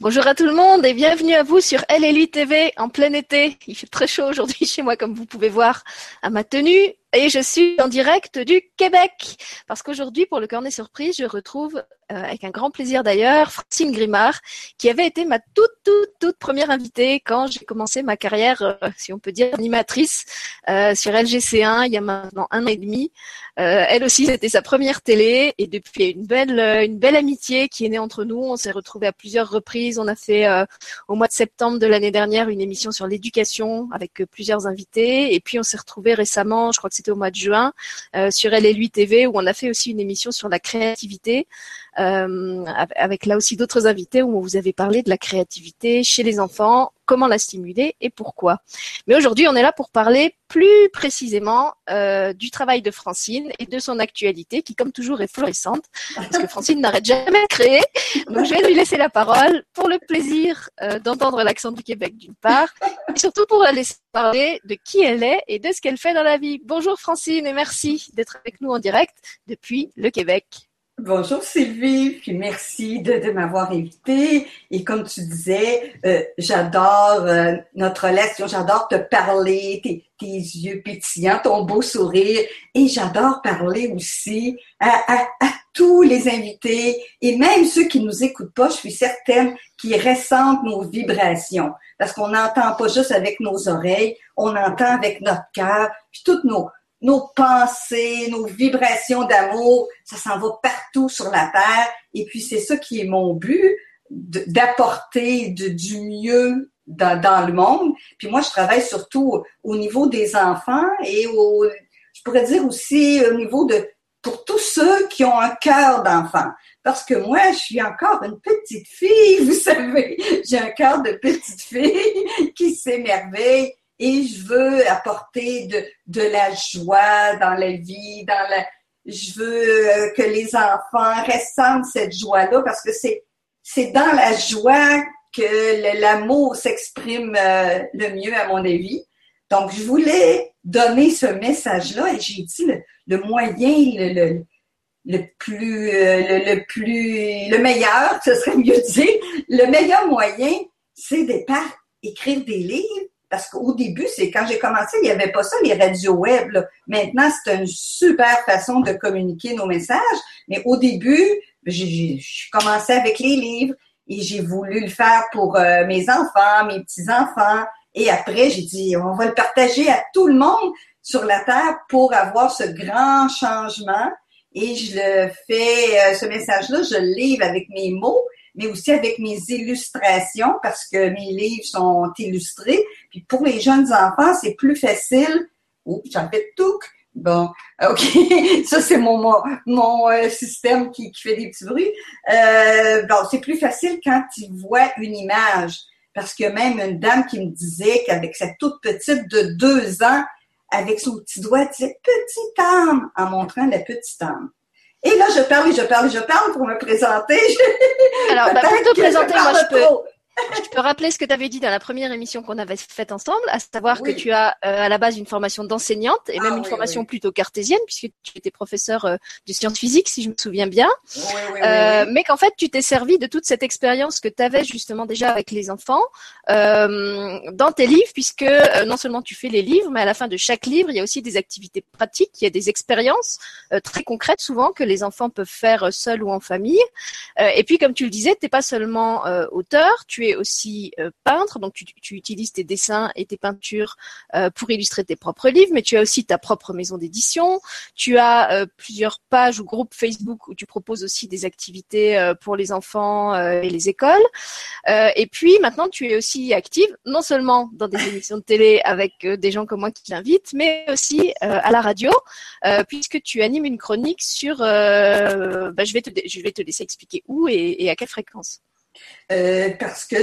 Bonjour à tout le monde et bienvenue à vous sur LLI TV en plein été. Il fait très chaud aujourd'hui chez moi comme vous pouvez voir à ma tenue et je suis en direct du Québec parce qu'aujourd'hui pour le cornet surprise je retrouve euh, avec un grand plaisir d'ailleurs Francine Grimard qui avait été ma toute toute toute première invitée quand j'ai commencé ma carrière euh, si on peut dire animatrice euh, sur LGC1 il y a maintenant un an et demi. elle aussi c'était sa première télé et depuis une belle une belle amitié qui est née entre nous. On s'est retrouvés à plusieurs reprises. On a fait au mois de septembre de l'année dernière une émission sur l'éducation avec plusieurs invités et puis on s'est retrouvés récemment, je crois que c'était au mois de juin, sur LLU TV où on a fait aussi une émission sur la créativité. Euh, avec là aussi d'autres invités où vous avez parlé de la créativité chez les enfants, comment la stimuler et pourquoi. Mais aujourd'hui, on est là pour parler plus précisément euh, du travail de Francine et de son actualité qui, comme toujours, est florissante parce que Francine n'arrête jamais de créer. Donc, je vais lui laisser la parole pour le plaisir euh, d'entendre l'accent du Québec d'une part et surtout pour la laisser parler de qui elle est et de ce qu'elle fait dans la vie. Bonjour Francine et merci d'être avec nous en direct depuis le Québec. Bonjour Sylvie, puis merci de, m'avoir invité. Et comme tu disais, euh, j'adore euh, notre relation, j'adore te parler, tes, yeux pétillants, ton beau sourire. Et j'adore parler aussi à, tous les invités et même ceux qui nous écoutent pas, je suis certaine, qui ressentent nos vibrations. Parce qu'on n'entend pas juste avec nos oreilles, on entend avec notre cœur, puis toutes nos, nos pensées, nos vibrations d'amour, ça s'en va partout sur la terre. Et puis c'est ça qui est mon but, d'apporter du mieux dans, le monde. Puis moi, je travaille surtout au niveau des enfants et au, je pourrais dire aussi au niveau de pour tous ceux qui ont un cœur d'enfant. Parce que moi, je suis encore une petite fille, vous savez. J'ai un cœur de petite fille qui s'émerveille et je veux apporter de, la joie dans la vie, dans la, je veux euh, que les enfants ressentent cette joie-là parce que c'est, c'est dans la joie que l'amour s'exprime euh, le mieux, à mon avis. Donc, je voulais donner ce message-là et j'ai dit le, moyen, le, le, le plus, euh, le, plus, le meilleur, ce serait mieux dire, le meilleur moyen, c'est de pas écrire des livres, parce qu'au début, c'est quand j'ai commencé, il n'y avait pas ça, les radios web. Maintenant, c'est une super façon de communiquer nos messages. Mais au début, j'ai commencé avec les livres et j'ai voulu le faire pour euh, mes enfants, mes petits-enfants. Et après, j'ai dit, on va le partager à tout le monde sur la Terre pour avoir ce grand changement. Et je le fais, euh, ce message-là, je le livre avec mes mots mais aussi avec mes illustrations parce que mes livres sont illustrés. Puis pour les jeunes enfants, c'est plus facile. Oups, j'en fais tout. Bon, OK. Ça, c'est mon, mon, euh, système qui, qui, fait des petits bruits. Euh, bon, c'est plus facile quand ils voient une image. Parce que même une dame qui me disait qu'avec sa toute petite de deux ans, avec son petit doigt, elle disait petite âme en montrant la petite âme. Et là, je parle et je parle et je parle pour me présenter. Alors, bah, pour te présenter, moi, je peux, je peux rappeler ce que tu avais dit dans la première émission qu'on avait faite ensemble, à savoir que tu as euh, à la base une formation d'enseignante et même ah une formation plutôt cartésienne, puisque tu étais professeur euh, de sciences physiques, si je me souviens bien. Euh, mais qu'en fait, tu t'es servi de toute cette expérience que tu avais justement déjà avec les enfants dans tes livres, puisque non seulement tu fais les livres, mais à la fin de chaque livre, il y a aussi des activités pratiques, il y a des expériences très concrètes souvent que les enfants peuvent faire seuls ou en famille. et puis, comme tu le disais, tu n'es pas seulement auteur, tu es aussi euh, peintre, donc tu, utilises tes dessins et tes peintures euh, pour illustrer tes propres livres, mais tu as aussi ta propre maison d'édition. Tu as euh, plusieurs pages ou groupes Facebook où tu proposes aussi des activités pour les enfants et les écoles. et puis maintenant, tu es aussi active non seulement dans des émissions de télé avec des gens comme moi qui t'invitent, mais aussi à la radio, puisque tu animes une chronique sur. Bah, je vais te je vais te laisser expliquer où et à quelle fréquence. Euh, parce que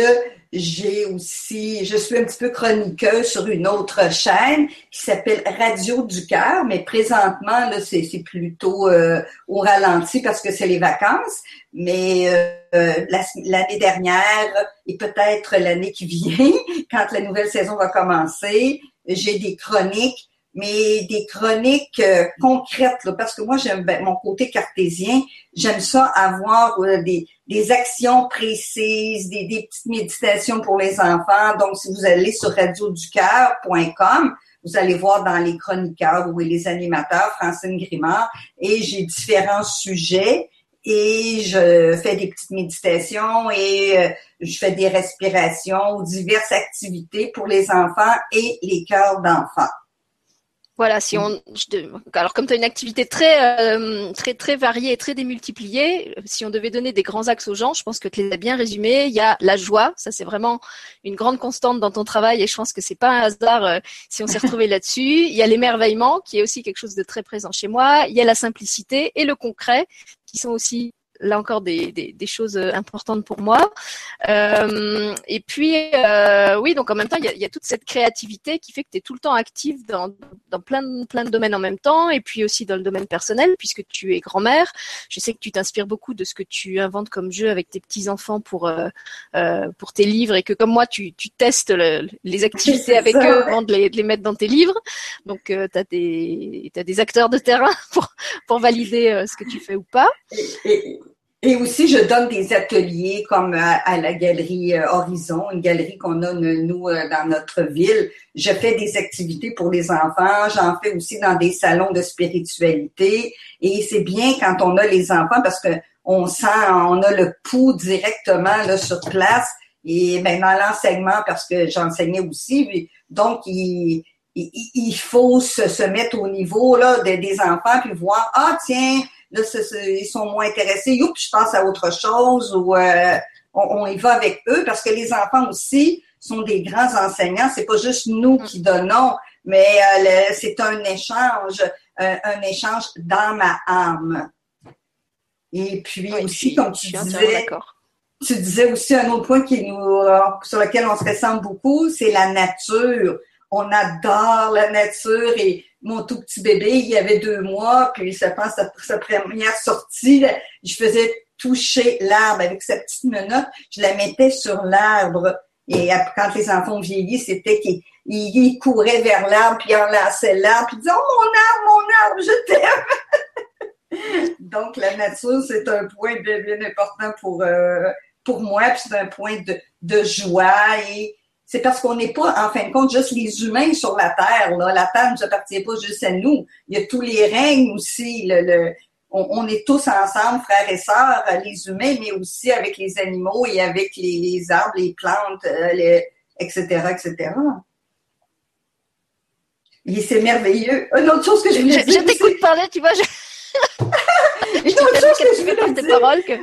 j'ai aussi, je suis un petit peu chroniqueuse sur une autre chaîne qui s'appelle Radio du cœur, mais présentement là c'est, plutôt euh, au ralenti parce que c'est les vacances. Mais euh, l'année dernière et peut-être l'année qui vient, quand la nouvelle saison va commencer, j'ai des chroniques mais des chroniques euh, concrètes, là, parce que moi, j'aime ben, mon côté cartésien, j'aime ça avoir euh, des, des actions précises, des, des petites méditations pour les enfants. Donc, si vous allez sur radioducœur.com, vous allez voir dans les chroniqueurs ou les animateurs, Francine Grimard, et j'ai différents sujets et je fais des petites méditations et euh, je fais des respirations ou diverses activités pour les enfants et les cœurs d'enfants. Voilà, si on, alors comme tu as une activité très, euh, très, très variée et très démultipliée, si on devait donner des grands axes aux gens, je pense que tu les as bien résumés. Il y a la joie, ça c'est vraiment une grande constante dans ton travail et je pense que c'est pas un hasard euh, si on s'est retrouvé là-dessus. Il y a l'émerveillement qui est aussi quelque chose de très présent chez moi. Il y a la simplicité et le concret qui sont aussi là encore des, des, des, choses importantes pour moi. Euh, et puis, euh, oui, donc en même temps, il y a, y a, toute cette créativité qui fait que tu es tout le temps active dans, dans plein, de, plein de domaines en même temps, et puis aussi dans le domaine personnel, puisque tu es grand-mère. Je sais que tu t'inspires beaucoup de ce que tu inventes comme jeu avec tes petits-enfants pour, euh, euh pour tes livres, et que comme moi, tu, tu testes le, les activités avec eux avant de les, de les, mettre dans tes livres. Donc, euh, tu as, des, as des acteurs de terrain pour, pour valider euh, ce que tu fais ou pas. Et, et aussi, je donne des ateliers comme à, la galerie euh, Horizon, une galerie qu'on a, nous, euh, dans notre ville. Je fais des activités pour les enfants. J'en fais aussi dans des salons de spiritualité. Et c'est bien quand on a les enfants parce que on sent, on a le pouls directement là, sur place. Et ben, dans l'enseignement, parce que j'enseignais aussi, donc il, il, faut se, se, mettre au niveau là, des, des enfants puis voir, ah tiens, là, ils sont moins intéressés, youp, je passe à autre chose ou euh, on, y va avec eux parce que les enfants aussi sont des grands enseignants. C'est pas juste nous qui donnons, mais euh, c'est un échange, euh, un échange dans ma âme. Et puis aussi, comme tu disais, tu disais aussi un autre point qui nous, sur lequel on se ressemble beaucoup, c'est la nature. On adore la nature et mon tout petit bébé, il avait deux mois, puis je pense sa, première sortie, je faisais toucher l'arbre avec sa petite menotte, je la mettais sur l'arbre. Et quand les enfants vieillissent, c'était qu'ils couraient vers l'arbre, puis enlaçaient l'arbre, puis disaient « Oh, mon arbre, mon arbre, je t'aime! » Donc, la nature, c'est un point bien, bien important pour, euh, pour moi, puis c'est un point de, joie c'est parce qu'on n'est pas, en fin de compte, juste les humains sur la Terre. Là. La Terre ne nous appartient pas juste à nous. Il y a tous les règnes aussi. Le, on, est tous ensemble, frères et sœurs, les humains, mais aussi avec les animaux et avec les, arbres, les plantes, euh, les, etc., etc. Et c'est merveilleux. Une autre chose que je voulais je, dire... Je t'écoute parler, tu vois. Je... Une autre chose que je voulais dire...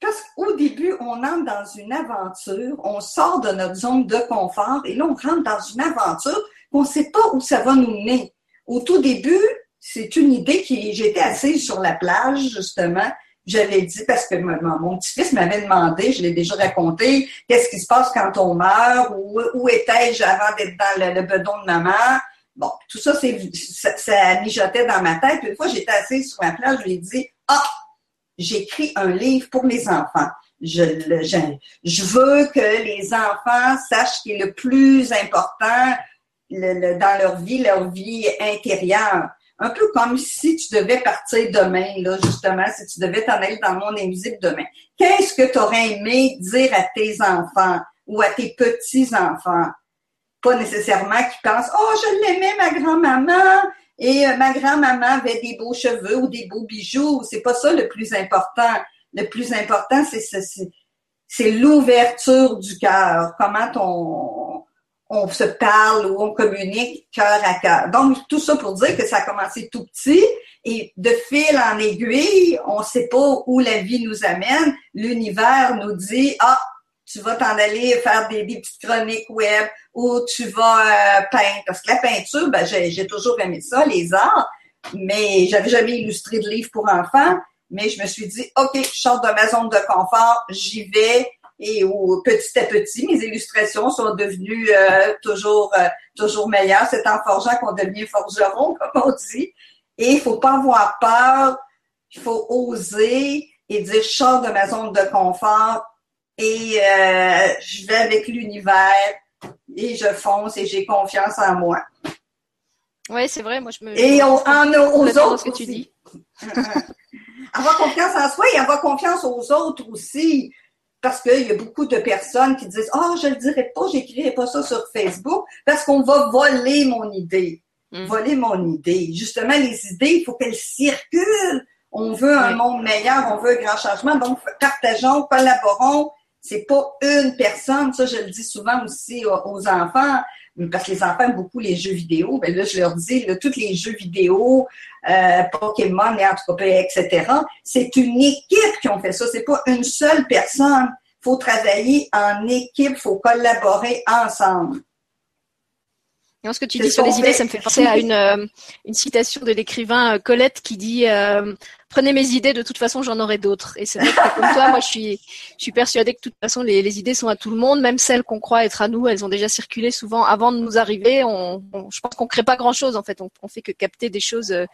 Parce qu'au début, on entre dans une aventure, on sort de notre zone de confort et là, on rentre dans une aventure qu'on ne sait pas où ça va nous mener. Au tout début, c'est une idée qui, j'étais assise sur la plage, justement. J'avais dit, parce que mon, petit-fils m'avait demandé, je l'ai déjà raconté, qu'est-ce qui se passe quand on meurt, où, où étais-je avant d'être dans le, bedon de maman. Bon, tout ça, ça, ça mijotait dans ma tête. Une fois, j'étais assise sur la plage, je lui ai dit, ah, j'écris un livre pour les enfants. Je, je, veux que les enfants sachent ce qui est le plus important le, dans leur vie, leur vie intérieure. Un peu comme si tu devais partir demain, là, justement, si tu devais t'en aller dans le monde invisible demain. Qu'est-ce que tu aurais aimé dire à tes enfants ou à tes petits-enfants? Pas nécessairement qu'ils pensent, oh, je l'aimais, ma grand-maman, et euh, ma grand-maman avait des beaux cheveux ou des beaux bijoux. C'est pas ça le plus important. Le plus important, c'est c'est l'ouverture du cœur. Comment on, on se parle ou on communique cœur à cœur. Donc, tout ça pour dire que ça a commencé tout petit et de fil en aiguille, on sait pas où la vie nous amène. L'univers nous dit, ah, tu vas t'en aller faire des, des, petites chroniques web ou tu vas euh, peindre. Parce que la peinture, ben, j'ai toujours aimé ça, les arts, mais j'avais jamais illustré de livre pour enfants. Mais je me suis dit, OK, je sors de ma zone de confort, j'y vais. Et petit à petit, mes illustrations sont devenues euh, toujours euh, toujours meilleures. C'est en forgeant qu'on devient forgeron, comme on dit. Et il faut pas avoir peur, il faut oser et dire, je sors de ma zone de confort et euh, je vais avec l'univers et je fonce et j'ai confiance en moi. Oui, c'est vrai. Moi, je me. Et on, en, aux autres. Ce que tu dis. avoir confiance en soi et avoir confiance aux autres aussi. Parce qu'il y a beaucoup de personnes qui disent Ah, oh, je ne le dirai pas, j'écrirai pas ça sur Facebook parce qu'on va voler mon idée. Mm. Voler mon idée. Justement, les idées, il faut qu'elles circulent. On veut un monde meilleur, on veut un grand changement. Donc, partageons, collaborons. C'est pas une personne. Ça, je le dis souvent aussi aux enfants parce que les enfants aiment beaucoup les jeux vidéo. Ben là, je leur dis, là, tous les jeux vidéo, euh, Pokémon, et etc., c'est une équipe qui ont fait ça. C'est pas une seule personne. Il faut travailler en équipe, il faut collaborer ensemble. Et ce que tu dis sur les idées, ça me fait penser à une, euh, une citation de l'écrivain euh, Colette qui dit euh, prenez mes idées, de toute façon, j'en aurai d'autres. Et c'est vrai que comme toi, moi, je suis, je suis persuadée que de toute façon, les, les idées sont à tout le monde, même celles qu'on croit être à nous, elles ont déjà circulé souvent avant de nous arriver. On, je pense qu'on crée pas grand-chose, en fait. On, on, fait que capter des choses euh,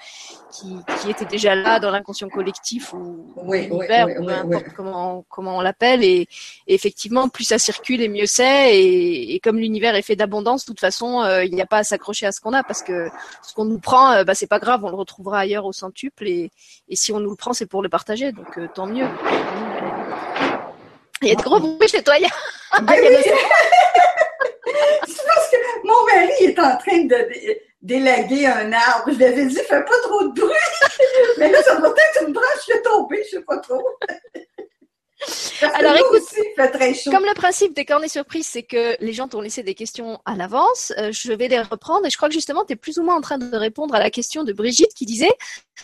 qui, qui étaient déjà là dans l'inconscient collectif ou, oui, l'univers, oui, peu importe comment, comment on l'appelle. Et, et, effectivement, plus ça circule et mieux c'est. Et, et, comme l'univers est fait d'abondance, de toute façon, euh, il n'y a pas à s'accrocher à ce qu'on a parce que ce qu'on nous prend, euh, bah, c'est pas grave, on le retrouvera ailleurs au centuple. Et, et si on nous le prend, c'est pour le partager, donc euh, tant mieux. Il y a de gros bruit chez toi. Il y a... c'est parce que mon mari est en train de délaguer un arbre. Je lui avais dit, fais pas trop de bruit. Mais là, ça doit être une branche qui est tombée, je sais pas trop. Alors écoute, comme le principe des cornets surprises, c'est que les gens t'ont laissé des questions à l'avance, euh, je vais les reprendre et je crois que justement tu es plus ou moins en train de répondre à la question de Brigitte qui disait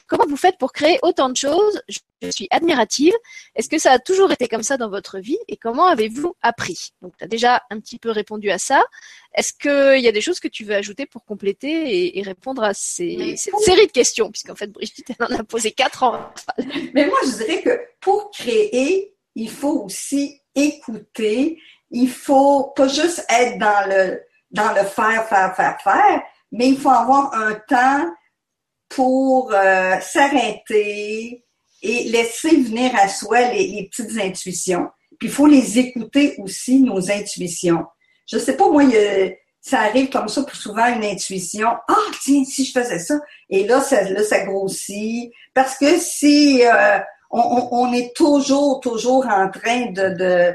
comment vous faites pour créer autant de choses? Je suis admirative. Est-ce que ça a toujours été comme ça dans votre vie? Et comment avez-vous appris? Donc tu as déjà un petit peu répondu à ça. Est-ce qu'il y a des choses que tu veux ajouter pour compléter et, répondre à ces, cette série de questions? Puisqu'en fait Brigitte elle en a posé quatre ans. Mais moi je dirais que pour créer il faut aussi écouter. Il faut pas juste être dans le, dans le faire, faire, faire, faire, mais il faut avoir un temps pour euh, s'arrêter et laisser venir à soi les, petites intuitions. Puis il faut les écouter aussi, nos intuitions. Je sais pas, moi, ça arrive comme ça pour souvent une intuition. Ah, tiens, si je faisais ça. Et là, ça, là, ça grossit. Parce que si euh, on, est toujours, toujours en train de, de,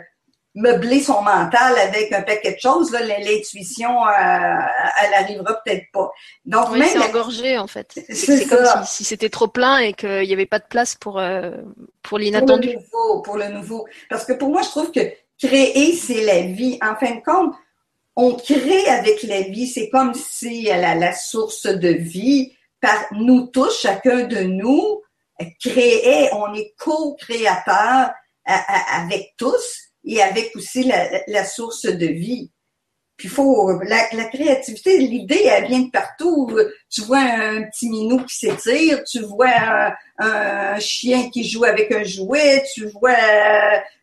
meubler son mental avec un paquet de choses. L'intuition, euh, elle arrivera peut-être pas. Donc, oui, c'est engorgé, en fait. C'est comme si, c'était trop plein et qu'il n'y avait pas de place pour, euh, pour l'inattendu. Pour le nouveau, pour le nouveau. Parce que pour moi, je trouve que créer, c'est la vie. En fin de compte, on crée avec la vie. C'est comme si la, la source de vie, par nous tous, chacun de nous, créer, on est co-créateur avec tous et avec aussi la, source de vie. Puis faut la, la créativité, l'idée, elle vient de partout. Tu vois un petit minou qui s'étire, tu vois un, chien qui joue avec un jouet, tu vois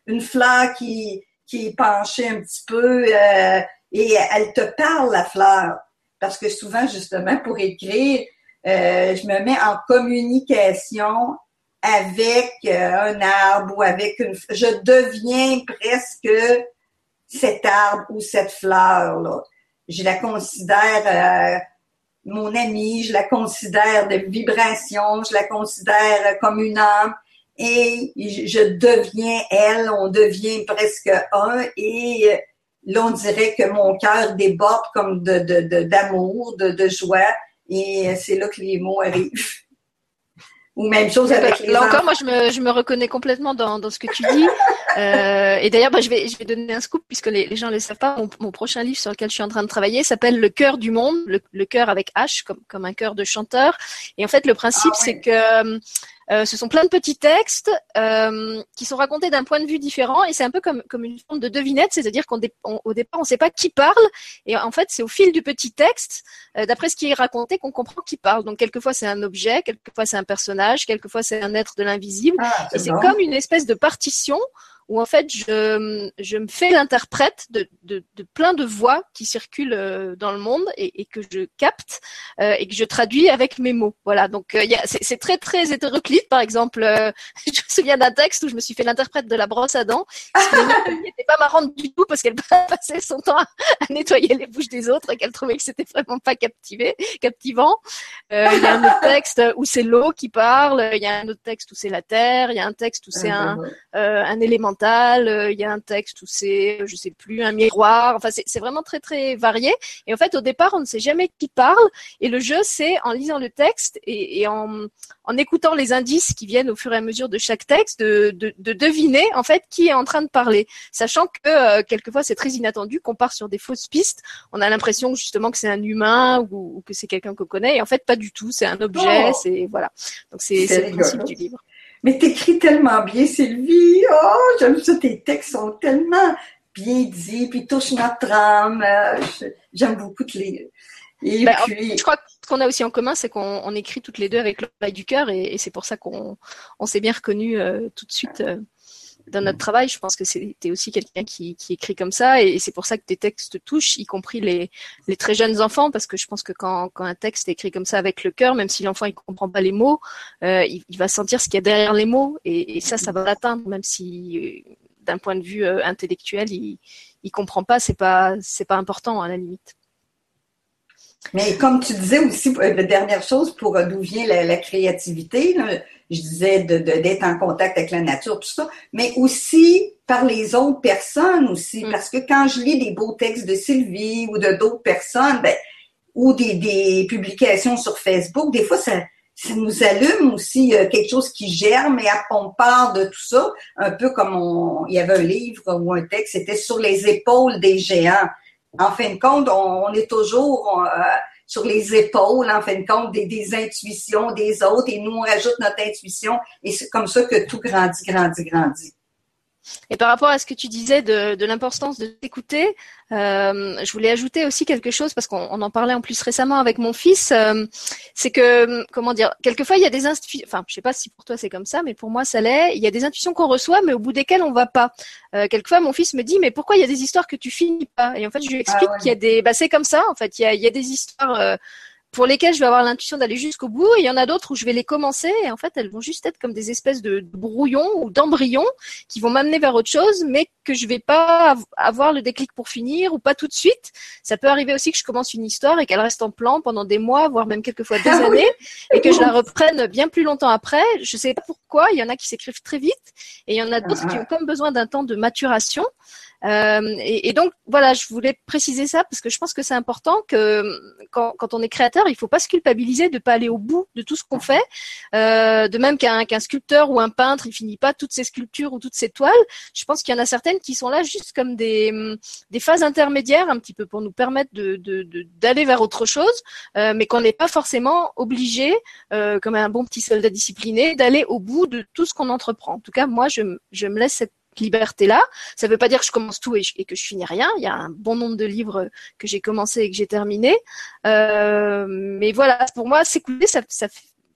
une fleur qui, qui est penchée un petit peu euh, et elle te parle la fleur. Parce que souvent, justement, pour écrire, euh, je me mets en communication avec euh, un arbre ou avec une... Je deviens presque cet arbre ou cette fleur-là. Je la considère euh, mon amie, je la considère de vibration, je la considère comme une âme et je deviens elle, on devient presque un et là on dirait que mon cœur déborde comme de d'amour, de, de, de joie et c'est là que les mots arrivent. Ou même chose avec les Là encore, moi, je me, je me reconnais complètement dans, dans ce que tu dis. euh, et d'ailleurs, bah, je, vais, je vais donner un scoop puisque les, les gens ne le savent pas. Mon, mon, prochain livre sur lequel je suis en train de travailler s'appelle Le cœur du monde, le, le cœur avec H, comme, comme un cœur de chanteur. Et en fait, le principe, ah c'est que euh, ce sont plein de petits textes euh, qui sont racontés d'un point de vue différent et c'est un peu comme, comme une forme de devinette, c'est-à-dire qu'au départ on ne sait pas qui parle et en fait c'est au fil du petit texte, euh, d'après ce qui est raconté, qu'on comprend qui parle. Donc quelquefois c'est un objet, quelquefois c'est un personnage, quelquefois c'est un être de l'invisible ah, et c'est comme une espèce de partition où en fait je, je me fais l'interprète de, de, de, plein de voix qui circulent euh, dans le monde et, et que je capte euh, et que je traduis avec mes mots. Voilà, donc euh, c'est très très hétéroclite. Par exemple, euh, je me souviens d'un texte où je me suis fait l'interprète de la brosse à dents. n'était pas marrante du tout parce qu'elle passait son temps à, nettoyer les bouches des autres et qu'elle trouvait que c'était vraiment pas captivé, captivant. Il y a un autre texte où c'est l'eau qui parle. Il y a un autre texte où c'est la terre. Il y a un texte où c'est ah, un, un élémental. Il y a un texte où c'est, je sais plus, un miroir. Enfin, c'est vraiment très très varié. Et en fait, au départ, on ne sait jamais qui parle. Et le jeu, c'est en lisant le texte et, en, écoutant les indices qui viennent au fur et à mesure de chaque texte, de, deviner en fait qui est en train de parler, sachant que euh, quelquefois c'est très inattendu qu'on part sur des fausses pistes. On a l'impression justement que c'est un humain ou, que c'est quelqu'un qu'on connaît, et en fait pas du tout. C'est un objet. Oh. C'est voilà. Donc c'est le principe du livre. Mais t'écris tellement bien, Sylvie. Oh, j'aime ça. Tes textes sont tellement bien dit, puis touche notre âme. Euh, j'aime beaucoup les. Et ben, puis... Je crois que ce qu'on a aussi en commun, c'est qu'on écrit toutes les deux avec l'oreille du cœur, et, c'est pour ça qu'on on s'est bien reconnus euh, tout de suite euh, dans notre travail. Je pense que c'était aussi quelqu'un qui, qui, écrit comme ça, et, c'est pour ça que tes textes touchent, y compris les, les très jeunes enfants, parce que je pense que quand, quand un texte est écrit comme ça avec le cœur, même si l'enfant il comprend pas les mots, il, il, va sentir ce qu'il y a derrière les mots, et, et ça, ça va l'atteindre, même si d'un point de vue euh, intellectuel, il, il comprend pas, c'est pas, c'est pas important à la limite. Mais comme tu disais aussi, euh, la dernière chose pour euh, d'où vient la, créativité, je disais d'être en contact avec la nature, tout ça, mais aussi par les autres personnes aussi, mm. parce que quand je lis des beaux textes de Sylvie ou de d'autres personnes, ben, ou des, des publications sur Facebook, des fois ça, ça nous allume aussi euh, quelque chose qui germe et on part de tout ça, un peu comme on, il y avait un livre ou un texte, c'était sur les épaules des géants. En fin de compte, on, est toujours euh, sur les épaules, en fin de compte, des, des, intuitions des autres et nous, on rajoute notre intuition et c'est comme ça que tout grandit, grandit, grandit. Et par rapport à ce que tu disais de, de l'importance de t'écouter, euh, je voulais ajouter aussi quelque chose parce qu'on en parlait en plus récemment avec mon fils. Euh, c'est que comment dire, quelquefois il y a des intuitions. Enfin, je sais pas si pour toi c'est comme ça, mais pour moi ça l'est. Il y a des intuitions qu'on reçoit, mais au bout desquelles on va pas. Euh, quelquefois mon fils me dit mais pourquoi il y a des histoires que tu finis pas? Et en fait je lui explique ah qu'il y a des. Bah c'est comme ça. En fait, il y a, il y a des histoires pour lesquelles je vais avoir l'intuition d'aller jusqu'au bout, et il y en a d'autres où je vais les commencer, et en fait, elles vont juste être comme des espèces de, brouillons ou d'embryons qui vont m'amener vers autre chose, mais que je vais pas avoir le déclic pour finir ou pas tout de suite. Ça peut arriver aussi que je commence une histoire et qu'elle reste en plan pendant des mois, voire même quelquefois des ah années, et que je la reprenne bien plus longtemps après. Je sais pas pourquoi. Il y en a qui s'écrivent très vite, et il y en a d'autres qui ont comme besoin d'un temps de maturation. Euh, et, donc voilà, je voulais préciser ça parce que je pense que c'est important que quand, quand, on est créateur, il faut pas se culpabiliser de pas aller au bout de tout ce qu'on fait. Euh, de même qu'un sculpteur ou un peintre, il finit pas toutes ses sculptures ou toutes ses toiles. Je pense qu'il y en a certaines qui sont là juste comme des des phases intermédiaires, un petit peu pour nous permettre d'aller vers autre chose, euh, mais qu'on n'est pas forcément obligé, euh, comme un bon petit soldat discipliné, d'aller au bout de tout ce qu'on entreprend. En tout cas, moi, je, je me laisse cette liberté-là. Ça ne veut pas dire que je commence tout et, que je finis rien. Il y a un bon nombre de livres que j'ai commencé et que j'ai terminé. Euh, mais voilà, pour moi, s'écouter, ça,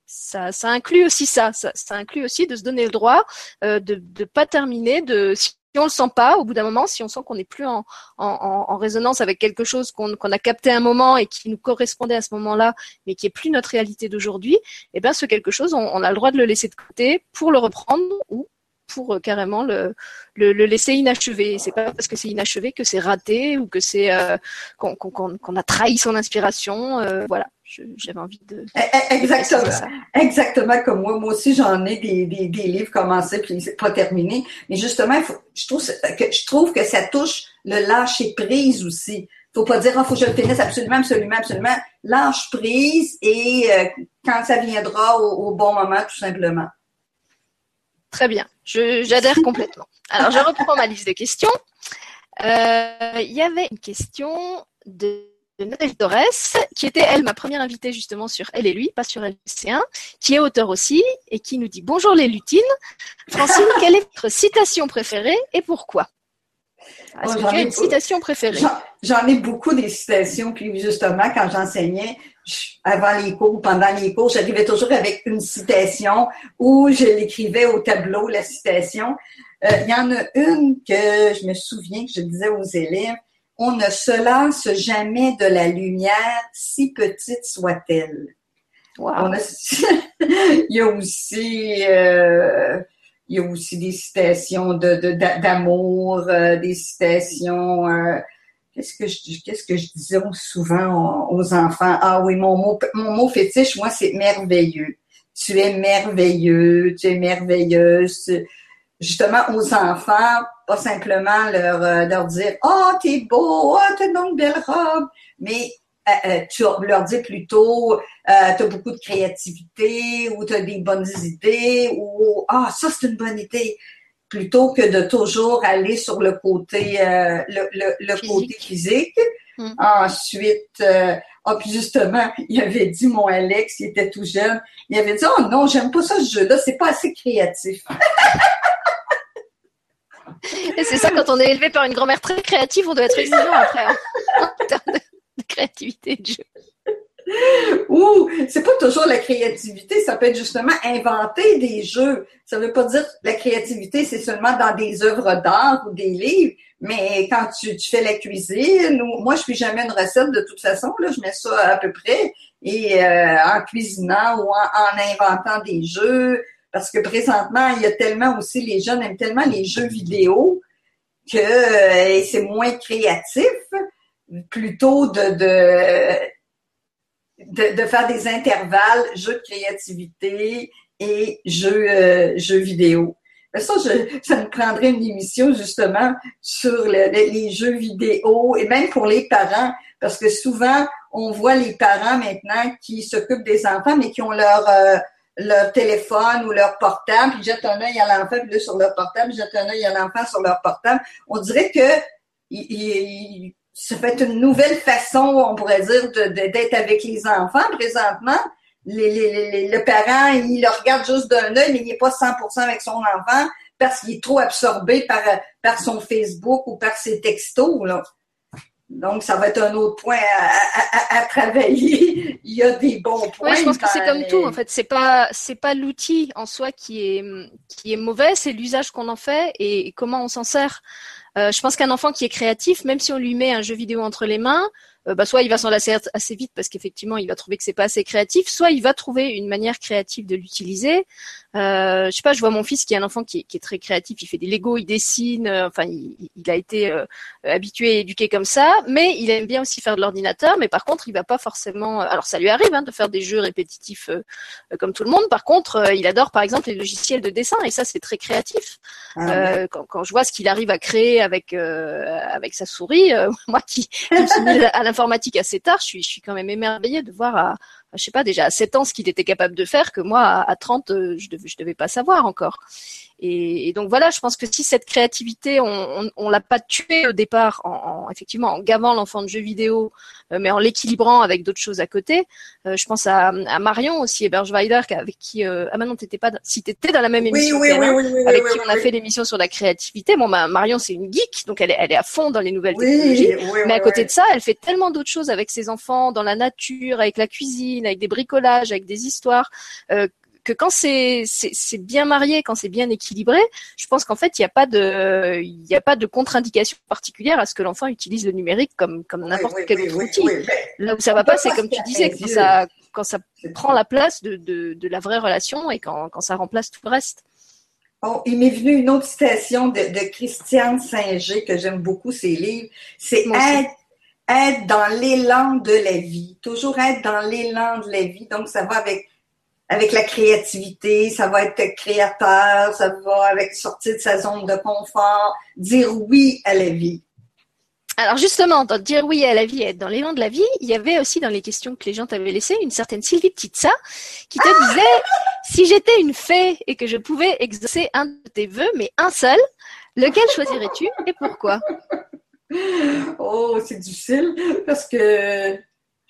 ça, inclut aussi ça. ça. inclut aussi de se donner le droit euh, de ne pas terminer, de si on le sent pas, au bout d'un moment, si on sent qu'on n'est plus en, en, résonance avec quelque chose qu'on a capté un moment et qui nous correspondait à ce moment-là, mais qui est plus notre réalité d'aujourd'hui, eh bien ce quelque chose, on, on, a le droit de le laisser de côté pour le reprendre ou pour euh, carrément le, le, laisser inachevé. C'est pas parce que c'est inachevé que c'est raté ou que c'est euh, qu'on a trahi son inspiration. Euh, voilà, j'avais envie de. Eh, eh, exactement. Exactement comme moi. Moi aussi, j'en ai des, des, des, livres commencés puis pas terminé. Mais justement, je trouve que je trouve que ça touche le lâcher prise aussi. Faut pas dire, il ah, faut que je le finisse absolument, absolument, absolument. Lâche prise et quand ça viendra au bon moment, tout simplement. Très bien, j'adhère complètement. Alors, je reprends ma liste de questions. Euh, il y avait une question de Nadège Dorès, qui était, elle, ma première invitée justement sur Elle et lui, pas sur LC1, qui est auteur aussi, et qui nous dit Bonjour les lutines. Francine, quelle est votre citation préférée et pourquoi? Est-ce que tu as une citation préférée? J'en ai beaucoup des citations, puis justement, quand j'enseignais, avant les cours, pendant les cours, j'arrivais toujours avec une citation ou je l'écrivais au tableau, la citation. euh, il y en a une que je me souviens que je disais aux élèves, on ne se lasse jamais de la lumière, si petite soit-elle. Wow. il y a aussi euh, il y a aussi des citations d'amour, euh, des citations. Euh, qu'est-ce que je disais souvent aux enfants? Ah oui, mon mot mon mot fétiche, moi, c'est merveilleux. Tu es merveilleux, tu es merveilleuse. Justement, aux enfants, pas simplement leur, euh, dire Oh, t'es beau, oh, t'as une belle robe, mais tu leur dis plutôt euh, tu as beaucoup de créativité ou tu as des bonnes idées ou ah ça c'est une bonne idée plutôt que de toujours aller sur le côté euh, le, le, physique. côté physique. Hmm. Ensuite, euh, ah, puis justement, il avait dit, mon Alex, il était tout jeune, il avait dit, oh non, j'aime pas ça ce jeu-là, c'est pas assez créatif. Et c'est ça, quand on est élevé par une grand-mère très créative, on doit être exigeant après, hein, créativité. Ou c'est pas toujours la créativité, ça peut être justement inventer des jeux. Ça veut pas dire la créativité, c'est seulement dans des œuvres d'art ou des livres, mais quand tu, fais la cuisine, ou moi je fais jamais une recette de toute façon, là, je mets ça à peu près, et euh, en cuisinant ou en, inventant des jeux, parce que présentement, il y a tellement aussi, les jeunes aiment tellement les jeux vidéo que euh, c'est moins créatif plutôt de, de de, faire des intervalles, jeux de créativité et jeux, euh, jeux vidéo. Ça, je, ça me prendrait une émission justement sur les jeux vidéo et même pour les parents, parce que souvent, on voit les parents maintenant qui s'occupent des enfants, mais qui ont leur, euh, leur téléphone ou leur portable, puis jettent un œil à l'enfant, puis là, sur leur portable, jettent un œil à l'enfant sur leur portable. On dirait que ça fait une nouvelle façon, on pourrait dire, d'être avec les enfants. Présentement, le parent, il le regarde juste d'un œil, mais il n'est pas 100% avec son enfant parce qu'il est trop absorbé par, par son Facebook ou par ses textos. Là. Donc, ça va être un autre point à, travailler. Il y a des bons points. Oui, je pense que c'est comme tout. En fait, c'est pas c'est pas l'outil en soi qui est qui est mauvais, c'est l'usage qu'on en fait et comment on s'en sert. Euh, je pense qu'un enfant qui est créatif, même si on lui met un jeu vidéo entre les mains, euh, bah, soit il va s'en lasser assez vite parce qu'effectivement il va trouver que c'est pas assez créatif, soit il va trouver une manière créative de l'utiliser. Euh, je sais pas, je vois mon fils qui est un enfant qui est, très créatif, il fait des Lego, il dessine, euh, enfin il, a été euh, habitué et éduqué comme ça, mais il aime bien aussi faire de l'ordinateur, mais par contre il va pas forcément. Alors ça lui arrive hein, de faire des jeux répétitifs comme tout le monde. Par contre, il adore par exemple les logiciels de dessin et ça c'est très créatif. Ah quand, quand, je vois ce qu'il arrive à créer avec avec sa souris, moi qui, qui me suis mis à l'informatique assez tard, je suis je suis quand même émerveillée de voir à je sais pas, déjà à 7 ans ce qu'il était capable de faire que moi à 30 euh, je devais je devais pas savoir encore. Et, donc voilà, je pense que si cette créativité, on, on, l'a pas tuée au départ, en, effectivement en gavant l'enfant de jeux vidéo, euh, mais en l'équilibrant avec d'autres choses à côté. Euh, je pense à, à, Marion aussi, Ebergeweider, avec qui euh, ah maintenant t'étais pas, si t'étais dans la même émission, oui, oui, oui, avec qui on a fait l'émission sur la créativité. Bon, bah, Marion c'est une geek, donc elle est, elle est à fond dans les nouvelles technologies. mais à côté de ça, elle fait tellement d'autres choses avec ses enfants, dans la nature, avec la cuisine, avec des bricolages, avec des histoires, euh, que quand c'est bien marié, quand c'est bien équilibré, je pense qu'en fait il n'y a pas de il y a pas de contre-indication particulière à ce que l'enfant utilise le numérique comme comme n'importe quel autre outil. Là où ça va pas, c'est comme tu disais quand ça quand ça prend la place de, de, de la vraie relation et quand quand ça remplace tout le reste. Oh, il m'est venu une autre citation de, de Christiane Singer que j'aime beaucoup ses livres. C'est être, être dans l'élan de la vie. Toujours être dans l'élan de la vie. Donc, ça va avec avec la créativité, ça va être créateur, ça va avec sortir de sa zone de confort, dire oui à la vie. Alors justement, dans dire oui à la vie et être dans l'élan de la vie, il y avait aussi dans les questions que les gens t'avaient laissées une certaine Sylvie Petitsa qui te ah disait si j'étais une fée et que je pouvais exaucer un de tes vœux, mais un seul, lequel choisirais-tu et pourquoi? Oh, c'est difficile parce que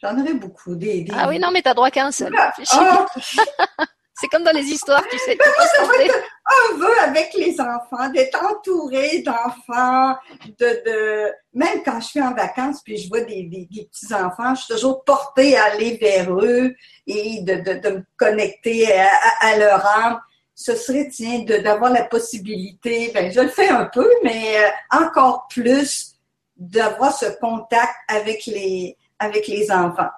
J'en aurais beaucoup. Des, Ah oui, non, mais t'as droit qu'à un seul. Ah! C'est comme dans les histoires, tu sais. un vœu avec les enfants, d'être entouré d'enfants, de, de, même quand je suis en vacances puis je vois des, des, petits enfants, je suis toujours portée à aller vers eux et de, de, de me connecter à, à, leur âme. ce serait, tiens, d'avoir la possibilité, ben, je le fais un peu, mais euh, encore plus d'avoir ce contact avec les, avec les enfants.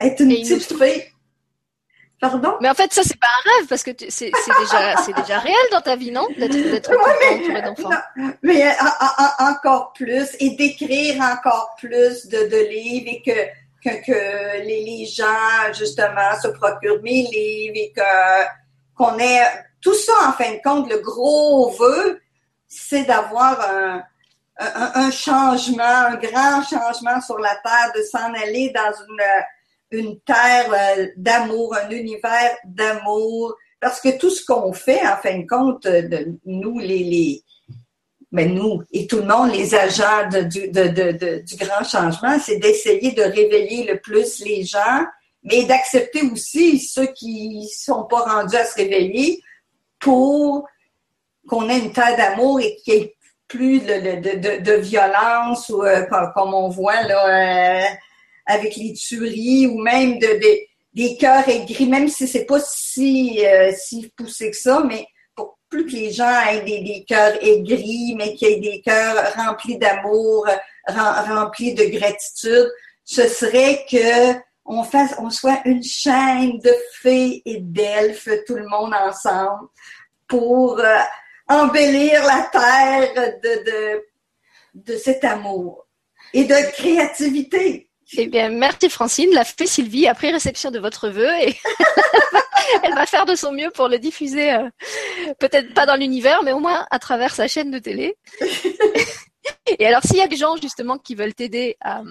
Être une petite fille. Pardon? Mais en fait, ça, c'est pas un rêve, parce que c'est déjà, déjà réel dans ta vie, non? D'être ouais, d'enfants. Mais euh, encore plus, et d'écrire encore plus de, de livres, et que, que, que les, les, gens, justement, se procurent mes livres, et qu'on ait tout ça, en fin de compte, le gros vœu, c'est d'avoir un, un, changement, un grand changement sur la Terre, de s'en aller dans une, une terre euh, d'amour, un univers d'amour. Parce que tout ce qu'on fait, en fin de compte, de, nous, les, les ben nous et tout le monde, les agents de, du, de, de, du grand changement, c'est d'essayer de réveiller le plus les gens, mais d'accepter aussi ceux qui sont pas rendus à se réveiller pour qu'on ait une terre d'amour et qu'il y ait plus de, de, violence ou euh, comme on voit là euh, avec les tueries ou même de, des cœurs aigris, même si c'est pas si euh, si poussé que ça, mais pour plus que les gens aient des, des cœurs aigris, mais qu'il y ait des cœurs remplis d'amour, remplis de gratitude, ce serait que on fasse, on soit une chaîne de fées et d'elfes, tout le monde ensemble, pour euh, embellir la terre de, de, de cet amour et de créativité. Eh bien, merci Francine. La fée Sylvie a pris réception de votre vœu et elle va faire de son mieux pour le diffuser, euh, peut-être pas dans l'univers, mais au moins à travers sa chaîne de télé. et alors, s'il y a des gens justement qui veulent t'aider à,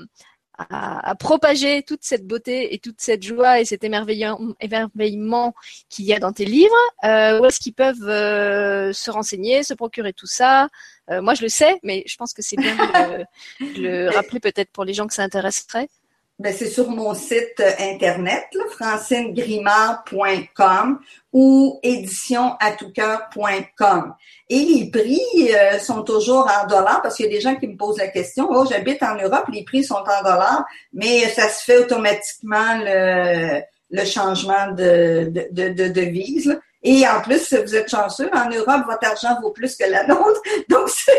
à, propager toute cette beauté et toute cette joie et cet émerveillement qu'il y a dans tes livres euh, Où est-ce qu'ils peuvent euh, se renseigner, se procurer tout ça? Euh, Moi, je le sais, mais je pense que c'est bien de, le rappeler peut-être pour les gens que ça intéresserait. Ben, c'est sur mon site internet, francinegrimard.com ou éditionatoucœur.com. Et les prix euh, sont toujours en dollars parce qu'il y a des gens qui me posent la question. Oh, j'habite en Europe, les prix sont en dollars, mais ça se fait automatiquement le, le changement de, de, de, de devise. Et en plus, vous êtes chanceux, en Europe, votre argent vaut plus que la nôtre, donc ça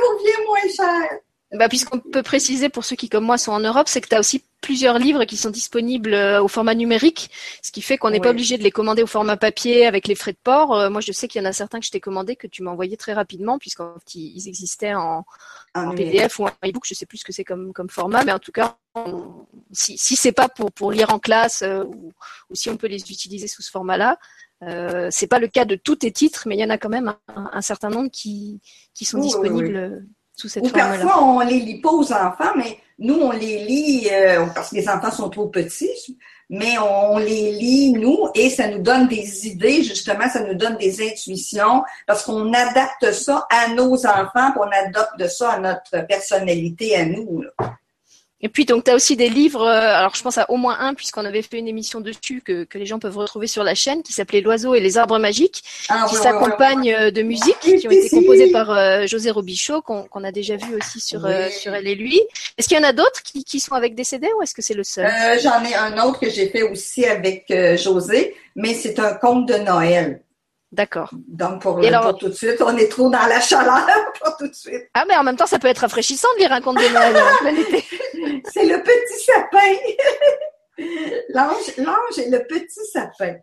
vous revient moins cher. Bah, Puisqu'on peut préciser pour ceux qui, comme moi, sont en Europe, c'est que tu as aussi plusieurs livres qui sont disponibles euh, au format numérique, ce qui fait qu'on n'est pas obligé de les commander au format papier avec les frais de port. Euh, moi, je sais qu'il y en a certains que je t'ai commandé que tu m'as envoyé très rapidement, puisqu'ils existaient en, en PDF ou en e-book, je sais plus ce que c'est comme, comme format, mais en tout cas, si, si c'est pas pour, pour lire en classe euh, ou, ou, si on peut les utiliser sous ce format-là, euh, c'est pas le cas de tous tes titres, mais il y en a quand même un, un certain nombre qui, qui sont disponibles. Ou parfois, on les lit pas aux enfants, mais nous, on les lit euh, parce que les enfants sont trop petits, mais on, les lit, nous, et ça nous donne des idées, justement, ça nous donne des intuitions, parce qu'on adapte ça à nos enfants, on adopte ça à notre personnalité, à nous. Et puis donc tu as aussi des livres, euh, alors je pense à au moins un puisqu'on avait fait une émission dessus que, que les gens peuvent retrouver sur la chaîne qui s'appelait L'oiseau et les arbres magiques, ah, qui s'accompagne euh, de musique, qui ont été composées par euh, José Robichaud qu'on a déjà vu aussi sur sur elle et lui. Est-ce qu'il y en a d'autres qui, qui sont avec des CD ou est-ce que c'est le seul? J'en ai un autre que j'ai fait aussi avec José, mais c'est un conte de Noël. D'accord. Donc, pour, le, tout de suite, on est trop dans la chaleur pour tout de suite. Ah, mais en même temps, ça peut être rafraîchissant de lire un conte de Noël C'est le petit sapin. l'ange, l'ange et le petit sapin.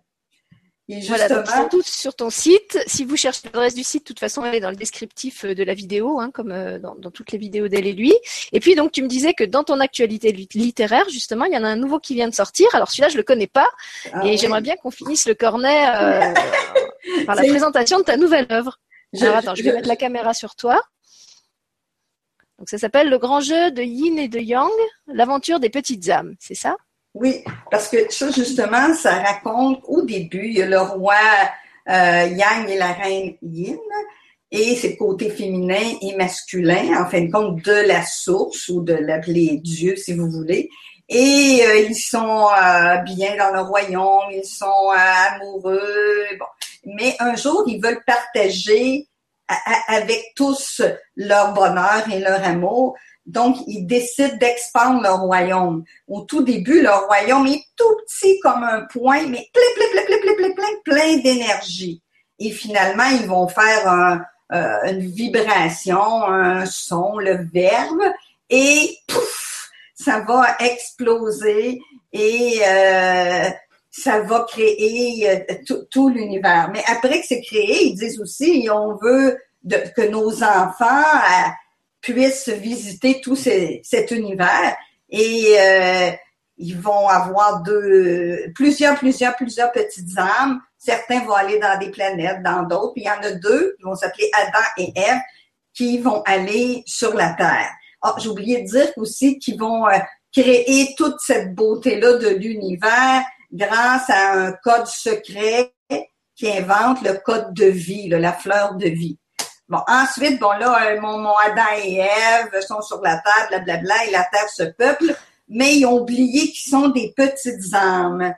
Et justement... Voilà, tous sur ton site. Si vous cherchez l'adresse du site, de toute façon, elle est dans le descriptif euh, de la vidéo, hein, comme euh, dans, dans, toutes les vidéos d'elle et lui. Et puis, donc, tu me disais que dans ton actualité littéraire, justement, il y en a un nouveau qui vient de sortir. Alors, celui-là, je le connais pas. Ah et j'aimerais bien qu'on finisse le cornet euh, par la présentation de ta nouvelle œuvre. Alors, attends, je vais mettre la caméra sur toi. Donc, ça s'appelle Le grand jeu de Yin et de Yang, l'aventure des petites âmes. C'est ça? Oui, parce que ça, justement, ça raconte au début, il y a le roi euh, Yang et la reine Yin, et c'est le côté féminin et masculin, en fin de compte, de la source, ou de l'appeler Dieu, si vous voulez. Et euh, ils sont euh, bien dans le royaume, ils sont amoureux. Bon. Mais un jour, ils veulent partager avec tous leur bonheur et leur amour Donc, ils décident d'expandre leur royaume. Au tout début, leur royaume est tout petit comme un point, mais plein, plein, plein, plein, plein, plein, plein, d'énergie. Et finalement, ils vont faire un, euh, une vibration, un son, le verbe, et pouf, ça va exploser et euh, ça va créer euh, tout l'univers. Mais après que c'est créé, ils disent aussi, on veut que nos enfants puissent visiter tout cet univers et ils vont avoir deux, plusieurs, plusieurs, plusieurs petites âmes Certains vont aller dans des planètes, dans d'autres. Il y en a deux qui vont s'appeler Adam et Ève qui vont aller sur la Terre. Ah, j'ai oublié de dire aussi qu'ils vont euh, créer toute cette beauté-là de l'univers grâce à un code secret qui invente le code de vie, la fleur de vie. Bon, ensuite, bon là, euh, mon, mon Adam et Ève sont sur la Terre, blablabla, et la Terre se peuple, mais ils ont oublié qu'ils sont des petites âmes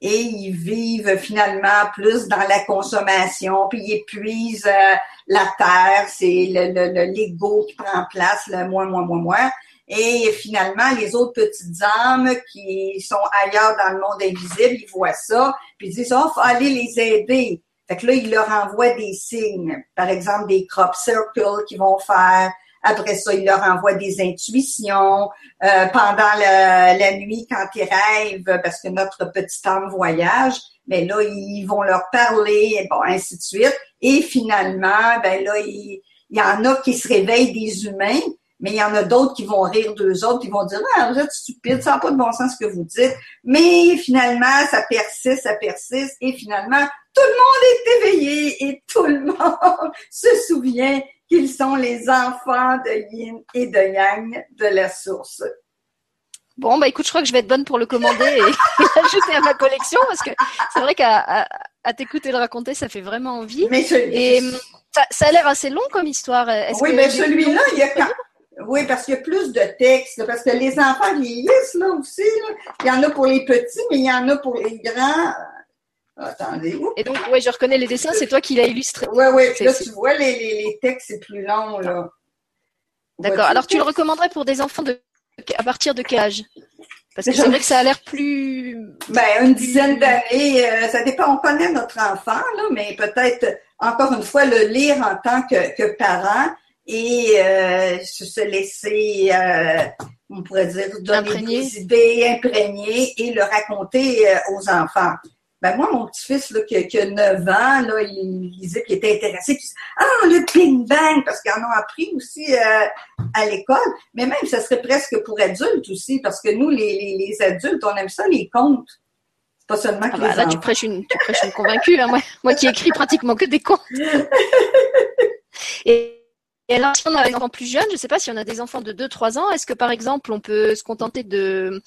et ils vivent finalement plus dans la consommation, puis ils épuisent euh, la terre, c'est le l'ego qui prend place, le moi, moi, moi, moi. Et finalement, les autres petites âmes qui sont ailleurs dans le monde invisible, ils voient ça, puis ils disent, oh, faut aller les aider. Fait que là, ils leur envoient des signes, par exemple des crop circles qu'ils vont faire, après ça, il leur envoie des intuitions. Euh, pendant la nuit, quand ils rêvent, parce que notre petite âme voyage, mais là, ils vont leur parler, bon, ainsi de suite. Et finalement, ben là, il, y en a qui se réveillent des humains, mais il y en a d'autres qui vont rire d'eux autres, qui vont dire Ah, vous êtes stupide, ça n'a pas de bon sens ce que vous dites. Mais finalement, ça persiste, ça persiste, et finalement, tout le monde est éveillé et tout le monde se souvient qu'ils sont les enfants de Yin et de Yang de la source. Bon, bah écoute, je crois que je vais être bonne pour le commander et, l'ajouter à ma collection parce que c'est vrai qu'à à, t'écouter le raconter, ça fait vraiment envie. Mais et hum, ça, a l'air assez long comme histoire. oui, mais celui-là, il y a Oui, parce qu'il y a plus de textes, parce que les enfants vieillissent là aussi. Il y en a pour les petits, mais il y en a pour les grands. Attendez. Et donc, ouais, je reconnais les dessins, c'est toi qui l'as illustré. Oui, oui. Là, tu vois, les, les, textes, c'est plus long, là. D'accord. Alors, tu le recommanderais pour des enfants de à partir de quel âge? Parce que c'est vrai que ça a l'air plus. Ben, une dizaine d'années. Euh, ça dépend. On connaît notre enfant, là, mais peut-être, encore une fois, le lire en tant que, que parent et euh, se laisser, euh, on pourrait dire, donner des idées, imprégner et le raconter aux enfants. Ben moi, mon petit-fils là, qui, a 9 ans, là, il lisait, puis il était intéressé. Puis, ah, le Big Bang, parce qu'ils en ont appris aussi euh, à l'école. Mais même, ça serait presque pour adultes aussi, parce que nous, les, les, adultes, on aime ça, les contes. C'est pas seulement que ah bah, Là, tu prêches une, tu prêches une convaincue. Hein, moi, moi qui écris pratiquement que des contes. Et et alors, si on a des enfants plus jeunes, je ne sais pas si on a des enfants de 2-3 ans, est-ce que par exemple, on peut se contenter de,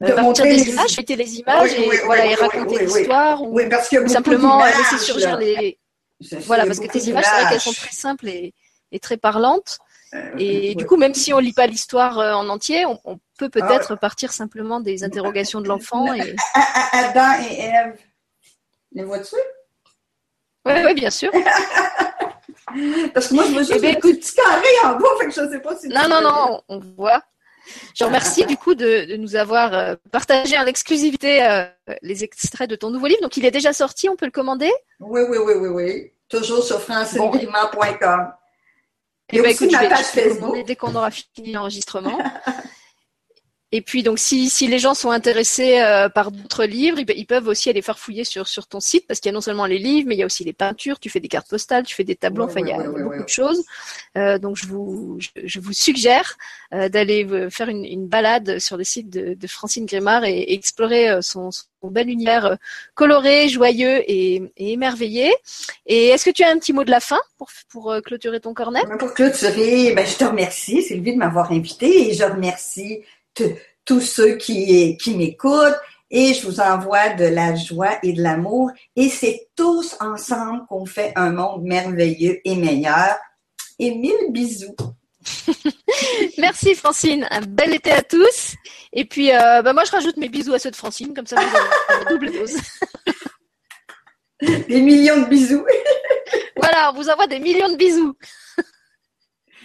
de partir des images, mettez les images et, voilà, et raconter l'histoire ou, parce que simplement laisser surgir les. Voilà, parce que tes images, c'est vrai qu'elles sont très simples et, et très parlantes. Euh, et du coup, même si on lit pas l'histoire euh, en entier, on, on peut peut-être ah. partir simplement des interrogations de l'enfant. Et... Adam et Ève, les vois-tu? Oui, oui, bien sûr. Parce que moi, je me suis eh ben, écoute, petit carré en bas, fait que je sais pas si. Non, non, non, on voit. Je remercie du coup de, nous avoir euh, partagé en exclusivité euh, les extraits de ton nouveau livre. Donc il est déjà sorti, on peut le commander? Oui, oui, oui, oui, oui. Toujours sur francegrima.com. Et, eh ben, écoute, ma page Facebook. Dès qu'on aura fini l'enregistrement. Et puis donc si, si les gens sont intéressés euh, par d'autres livres, ils, peuvent aussi aller faire fouiller sur, sur ton site parce qu'il y a non seulement les livres, mais il y a aussi les peintures, tu fais des cartes postales, tu fais des tableaux, enfin il y a beaucoup de choses. Euh, donc je vous, je, vous suggère euh, d'aller faire une, une, balade sur le site de, de Francine Grimard et, explorer son, son, bel univers coloré, joyeux et, et émerveillé. Et est-ce que tu as un petit mot de la fin pour, pour clôturer ton cornet? Pour clôturer, ben, je te remercie Sylvie de m'avoir invité et je remercie tous ceux qui, qui m'écoutent et je vous envoie de la joie et de l'amour. Et c'est tous ensemble qu'on fait un monde merveilleux et meilleur. Et mille bisous. Merci Francine, un bel été à tous. Et puis, euh, bah, moi je rajoute mes bisous à ceux de Francine, comme ça vous avez double dose. des millions de bisous. voilà, on vous envoie des millions de bisous.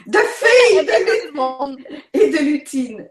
de filles tout le monde. et de lutine.